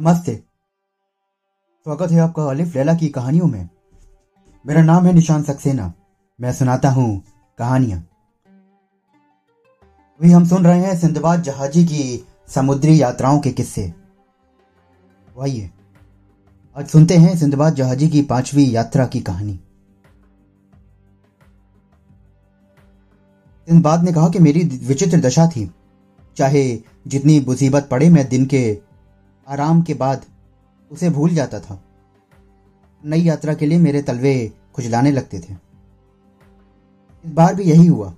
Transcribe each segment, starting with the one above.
नमस्ते। स्वागत है आपका अलिफ लैला की कहानियों में। मेरा नाम है निशान सक्सेना। मैं सुनाता हूँ कहानियाँ। अभी हम सुन रहे हैं सिंधबाद जहाजी की समुद्री यात्राओं के किस्से। आइए, आज सुनते हैं सिंधबाद जहाजी की पांचवी यात्रा की कहानी। सिंधबाद ने कहा कि मेरी विचित्र दशा थी। चाहे जितनी मुसीबत पड़े, मैं दिन के आराम के बाद उसे भूल जाता था। नई यात्रा के लिए मेरे तलवे खुजलाने लगते थे। इस बार भी यही हुआ।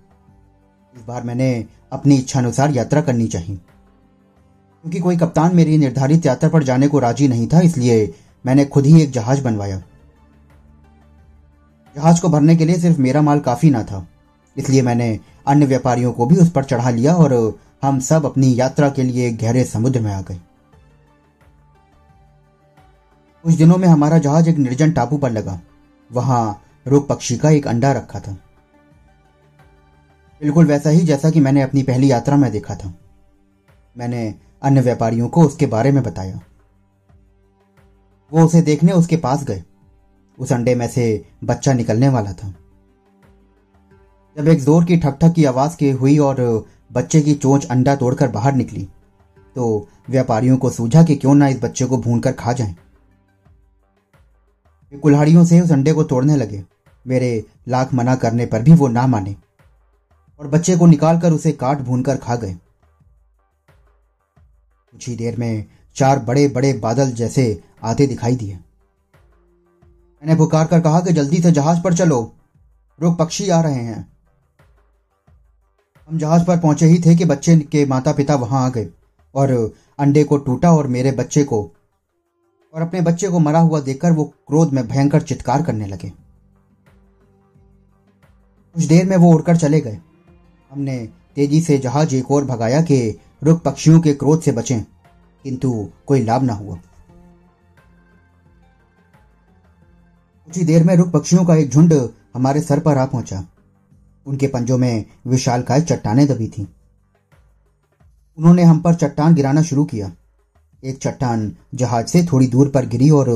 इस बार मैंने अपनी इच्छानुसार यात्रा करनी चाहिए। क्योंकि कोई कप्तान मेरी निर्धारित यात्रा पर जाने को राज़ी नहीं था, इसलिए मैंने खुद ही एक जहाज़ बनवाया। जहाज़ को भरने के लिए सिर्फ़ मेरा माल काफ़ी ना था। इसलिए मैंने अन्य व्यापारियों को भी उस पर चढ़ा लिया और हम सब अपनी यात्रा के लिए गहरे समुद्र में आ गए। कुछ दिनों में हमारा जहाज़ एक निर्जन टापू पर लगा। वहाँ रुक पक्षी का एक अंडा रखा था। बिल्कुल वैसा ही जैसा कि मैंने अपनी पहली यात्रा में देखा था। मैंने अन्य व्यापारियों को उसके बारे में बताया। वो उसे देखने उसके पास गए। उस अंडे में से बच्चा निकलने वाला था। जब एक ज़ोर की ठक ठक की आवाज़ की हुई और बच्चे की चोंच अंडा तोड़कर बाहर निकली तो व्यापारियों को सूझा कि क्यों ना इस बच्चे को भूनकर खा जाएँ। कुल्हाड़ियों से उस अंडे को तोड़ने लगे। मेरे लाख मना करने पर भी वो ना माने। और बच्चे को निकालकर उसे काट भूनकर खा गए। कुछ ही देर में चार बड़े बड़े बादल जैसे आते दिखाई दिए। मैंने पुकार कर कहा कि जल्दी से जहाज़ पर चलो। रुक पक्षी आ रहे हैं। हम जहाज़ पर पहुँचे ही थे कि बच्चे के माता पिता वहाँ आ गए और अंडे को टूटा और मेरे बच्चे को और अपने बच्चे को मरा हुआ देखकर वो क्रोध में भयंकर चित्कार करने लगे। कुछ देर में वो उड़कर चले गए। हमने तेज़ी से जहाज़ एक और भगाया कि रुक पक्षियों के क्रोध से बचें, किंतु कोई लाभ ना हुआ। कुछ ही देर में रुक पक्षियों का एक झुंड हमारे सर पर आ पहुँचा। उनके पंजों में विशालकाय चट्टाने दबी थी। उन्होंने हम पर चट्टान गिराना शुरू किया। एक चट्टान जहाज़ से थोड़ी दूर पर गिरी और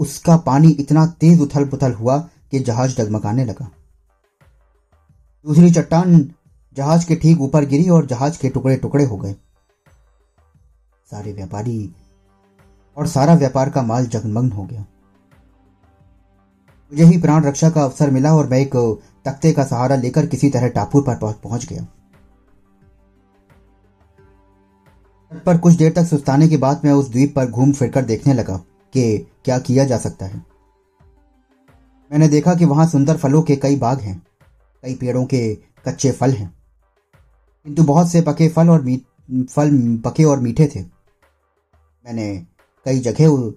उसका पानी इतना तेज उथल पुथल हुआ कि जहाज़ डगमगाने लगा। दूसरी चट्टान जहाज़ के ठीक ऊपर गिरी और जहाज़ के टुकड़े टुकड़े हो गए। सारे व्यापारी और सारा व्यापार का माल जगमग्न हो गया। मुझे ही प्राण रक्षा का अवसर मिला और मैं एक तख्ते का सहारा लेकर किसी तरह टापू पर पहुँच गया। पर कुछ देर तक सुस्ताने के बाद मैं उस द्वीप पर घूम फिरकर देखने लगा कि क्या किया जा सकता है। मैंने देखा कि वहाँ सुंदर फलों के कई बाग हैं, कई पेड़ों के कच्चे फल हैं। किंतु बहुत से पके फल और फल पके और मीठे थे। मैंने कई जगह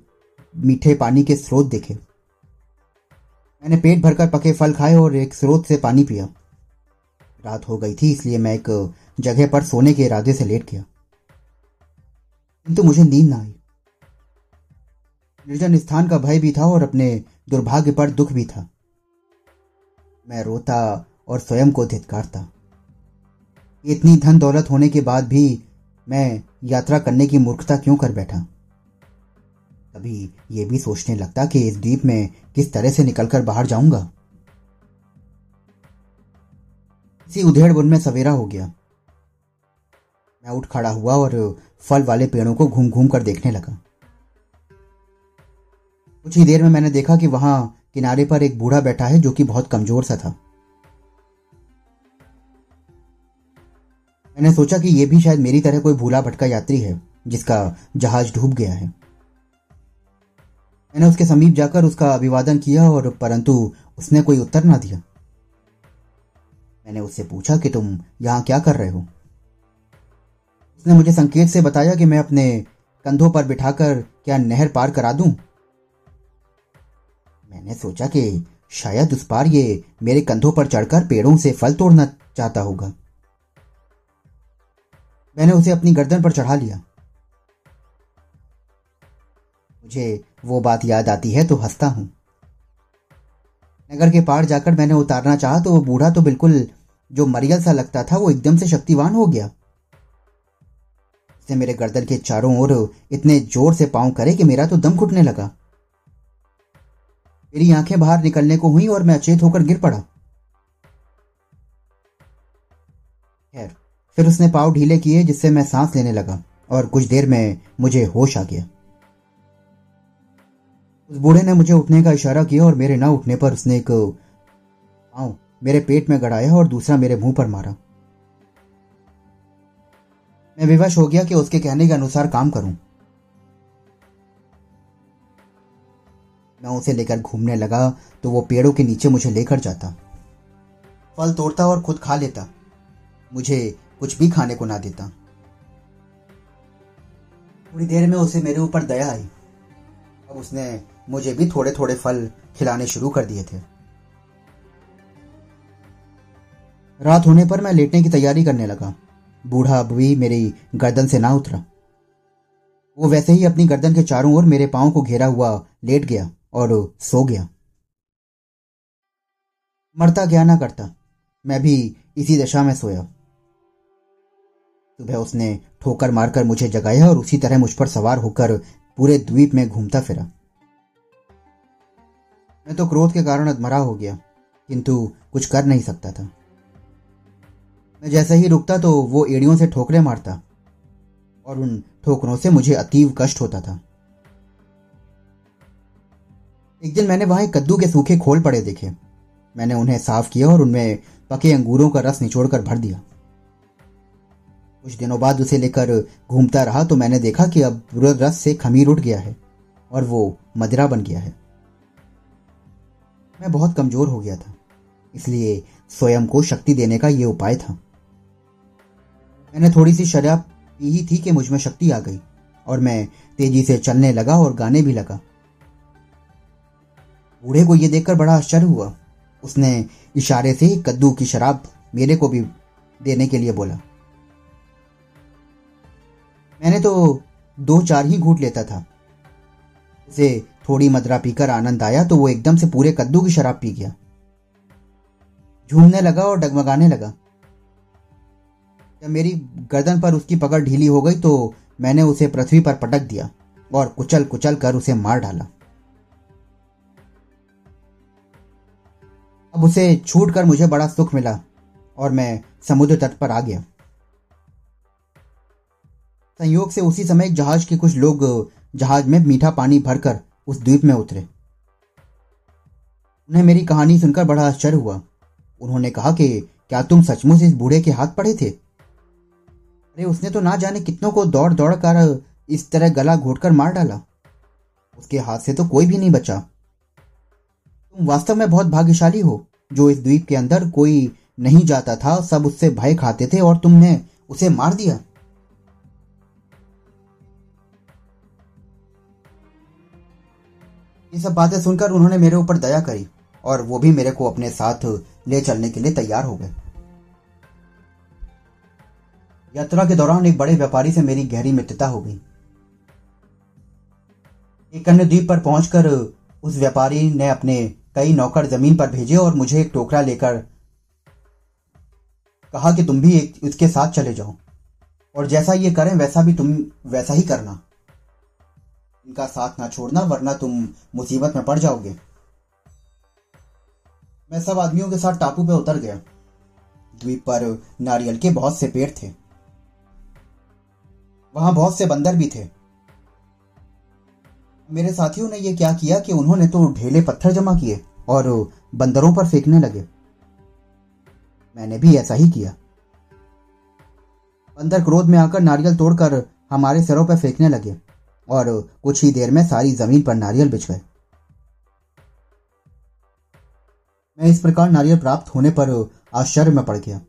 मीठे पानी के स्रोत देखे। मैंने पेट भरकर पके फल खाए और एक स्रोत से पानी पिया। रात हो गई थी, इसलिए मैं एक जगह पर सोने के इरादे से लेट गया। किंतु मुझे नींद ना आई। निर्जन स्थान का भय भी था और अपने दुर्भाग्य पर दुख भी था। मैं रोता और स्वयं को धितकारता। इतनी धन दौलत होने के बाद भी मैं यात्रा करने की मूर्खता क्यों कर बैठा? कभी यह भी सोचने लगता कि इस द्वीप में किस तरह से निकलकर बाहर जाऊँगा। इसी उधेड़ बुन में सवेरा हो गया। मैं उठ खड़ा हुआ और फल वाले पेड़ों को घूम घूम कर देखने लगा। कुछ ही देर में मैंने देखा कि वहाँ किनारे पर एक बूढ़ा बैठा है जो कि बहुत कमज़ोर सा था। मैंने सोचा कि यह भी शायद मेरी तरह कोई भूला भटका यात्री है, जिसका जहाज़ डूब गया है। मैंने उसके समीप जाकर उसका अभिवादन किया और परंतु उसने कोई उत्तर ना दिया। मैंने उससे पूछा कि तुम यहाँ क्या कर रहे हो? उसने मुझे संकेत से बताया कि मैं अपने कंधों पर बिठाकर क्या नहर पार करा दूँ? मैंने सोचा कि शायद उस पार ये मेरे कंधों पर चढ़कर पेड़ों से फल तोड़ना चाहता होगा। मैंने उसे अपनी गर्दन पर चढ़ा लिया। मुझे वो बात याद आती है तो हंसता हूँ। नगर के पार जाकर मैंने उतारना चाहा तो वो बूढ़ा तो बिल्कुल जो मरियल सा लगता था वो एकदम से शक्तिवान हो गया। उसे मेरे गर्दन के चारों ओर इतने ज़ोर से पाँव करे कि मेरा तो दम घुटने लगा। मेरी आँखें बाहर निकलने को हुई और मैं अचेत होकर गिर पड़ा। खैर, फिर उसने पाव ढीले किए, जिससे मैं सांस लेने लगा और कुछ देर में मुझे होश आ गया। उस बूढ़े ने मुझे उठने का इशारा किया और मेरे ना उठने पर उसने एक पाँव मेरे पेट में गड़ाया और दूसरा मेरे मुँह पर मारा। मैं विवश हो गया कि उसके कहने के अनुसार काम करूँ। मैं उसे लेकर घूमने लगा तो वो पेड़ों के नीचे मुझे लेकर जाता। फल तोड़ता और खुद खा लेता। मुझे कुछ भी खाने को ना देता। थोड़ी देर में उसे मेरे ऊपर दया आई। अब उसने मुझे भी थोड़े थोड़े फल खिलाने शुरू कर दिए थे। रात होने पर मैं लेटने की तैयारी करने लगा। बूढ़ा अब भी मेरी गर्दन से ना उतरा। वो वैसे ही अपनी गर्दन के चारों ओर मेरे पाँव को घेरा हुआ लेट गया और सो गया। मरता गया ना करता, मैं भी इसी दशा में सोया। सुबह उसने ठोकर मारकर मुझे जगाया और उसी तरह मुझ पर सवार होकर पूरे द्वीप में घूमता फिरा। मैं तो क्रोध के कारण अधमरा हो गया, किंतु कुछ कर नहीं सकता था। मैं जैसे ही रुकता तो वो एड़ियों से ठोकरे मारता और उन ठोकरों से मुझे अतीव कष्ट होता था। एक दिन मैंने वहाँ कद्दू के सूखे खोल पड़े देखे। मैंने उन्हें साफ़ किया और उनमें पके अंगूरों का रस निचोड़कर भर दिया। कुछ दिनों बाद उसे लेकर घूमता रहा तो मैंने देखा कि अब रस से खमीर उठ गया है और वो मदिरा बन गया है। मैं बहुत कमज़ोर हो गया था, इसलिए स्वयं को शक्ति देने का यह उपाय था। मैंने थोड़ी सी शराब पी ही थी कि मुझमें शक्ति आ गई, और मैं तेज़ी से चलने लगा और गाने भी लगा। बूढ़े को यह देखकर बड़ा आश्चर्य हुआ। उसने इशारे से कद्दू की शराब मेरे को भी देने के लिए बोला। मैंने तो दो चार ही घूट लेता था। उसे थोड़ी मदरा पीकर आनंद आया तो वो एकदम से पूरे कद्दू की शराब पी गया। झूमने लगा और डगमगाने लगा। जब मेरी गर्दन पर उसकी पकड़ ढीली हो गई तो मैंने उसे पृथ्वी पर पटक दिया और कुचल कुचल कर उसे मार डाला। अब उसे छूट कर मुझे बड़ा सुख मिला और मैं समुद्र तट पर आ गया। संयोग से उसी समय जहाज़ के कुछ लोग जहाज़ में मीठा पानी भरकर उस द्वीप में उतरे। उन्हें मेरी कहानी सुनकर बड़ा आश्चर्य हुआ। उन्होंने कहा कि क्या तुम सचमुच इस बूढ़े के हाथ पड़े थे? अरे उसने तो ना जाने कितनों को दौड़ दौड़ कर इस तरह गला घोटकर मार डाला। उसके हाथ से तो कोई भी नहीं बचा। तुम वास्तव में बहुत भाग्यशाली हो, जो इस द्वीप के अंदर कोई नहीं जाता था, सब उससे भय खाते थे और तुमने उसे मार दिया। ये सब बातें सुनकर उन्होंने मेरे ऊपर दया करी और वो भी मेरे को अपने साथ ले चलने के लिए तैयार हो गए। यात्रा के दौरान एक बड़े व्यापारी से मेरी गहरी मित्रता हो गई। एक अन्य द्वीप पर पहुंचकर उस व्यापारी ने अपने कई नौकर ज़मीन पर भेजे और मुझे एक टोकरा लेकर कहा कि तुम भी एक, उसके साथ चले जाओ। और जैसा ये करें, वैसा भी तुम, वैसा ही करना। इनका साथ ना छोड़ना, वरना तुम मुसीबत में पड़ जाओगे। मैं सब आदमियों के साथ टापू पे उतर गया। द्वीप पर नारियल के बहुत से पेड़ थे। वहाँ बहुत से बंदर भी थे। मेरे साथियों ने यह क्या किया कि उन्होंने तो ढेले पत्थर जमा किए और बंदरों पर फेंकने लगे। मैंने भी ऐसा ही किया। बंदर क्रोध में आकर नारियल तोड़कर हमारे सिरों पर फेंकने लगे और कुछ ही देर में सारी ज़मीन पर नारियल बिछ गए। मैं इस प्रकार नारियल प्राप्त होने पर आश्चर्य में पड़ गया।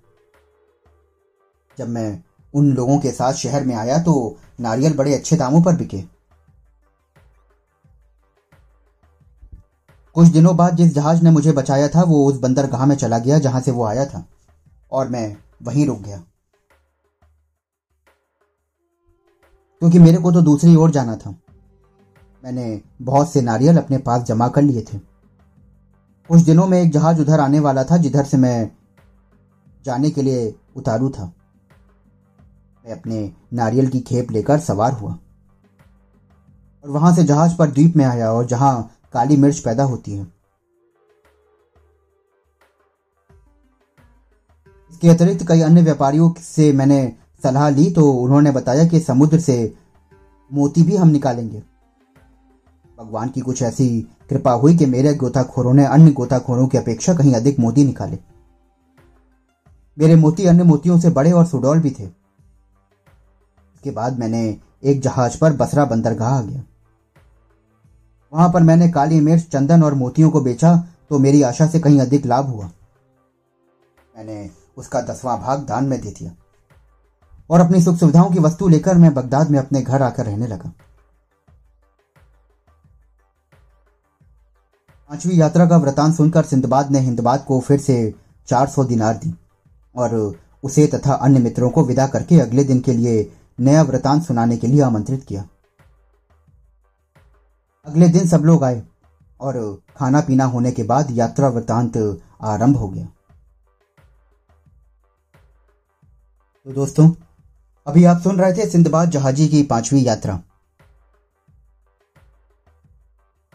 जब मैं उन लोगों के साथ शहर में आया तो नारियल बड़े अच्छे दामों पर बिके। कुछ दिनों बाद जिस जहाज़ ने मुझे बचाया था, वो उस बंदरगाह में चला गया जहाँ से वो आया था, और मैं वहीं रुक गया। क्योंकि मेरे को तो दूसरी ओर जाना था। मैंने बहुत से नारियल अपने पास जमा कर लिए थे। कुछ दिनों में एक जहाज़ उधर आने वाला था, जिधर से मैं जाने के लिए उतारू था। मैं अपने नारियल की खेप लेकर सवार हुआ। और वहाँ से जहाज़ पर द्वीप में आया और जहाँ काली मिर्च पैदा होती है। इसके अतिरिक्त कई अन्य व्यापारियों से मैंने सलाह ली तो उन्होंने बताया कि समुद्र से मोती भी हम निकालेंगे। भगवान की कुछ ऐसी कृपा हुई कि मेरे गोताखोरों ने अन्य गोताखोरों की अपेक्षा कहीं अधिक मोती निकाले। मेरे मोती अन्य मोतियों से बड़े और सुडौल भी थे। इसके बाद मैंने एक जहाज़ पर बसरा बंदरगाह आ गया। वहाँ पर मैंने काली मिर्च, चंदन और मोतियों को बेचा तो मेरी आशा से कहीं अधिक लाभ हुआ। मैंने उसका दसवां भाग दान में दे दिया और अपनी सुख सुविधाओं की वस्तु लेकर मैं बगदाद में अपने घर आकर रहने लगा। पांचवी यात्रा का वृतांत सुनकर सिंधबाद ने हिंदबाद को फिर से चार सौ दिनार दी और उसे तथा अन्य मित्रों को विदा करके अगले दिन के लिए नया वृतांत सुनाने के लिए आमंत्रित किया। अगले दिन सब लोग आए और खाना पीना होने के बाद यात्रा वृतांत आरंभ हो गया। तो दोस्तों अभी आप सुन रहे थे सिंधबाद जहाजी की पांचवी यात्रा।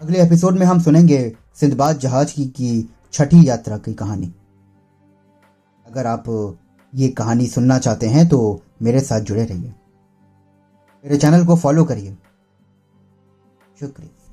अगले एपिसोड में हम सुनेंगे सिंधबाद जहाज़ की, की छठी यात्रा की कहानी। अगर आप ये कहानी सुनना चाहते हैं तो मेरे साथ जुड़े रहिए। मेरे चैनल को फॉलो करिए। शुक्रिया।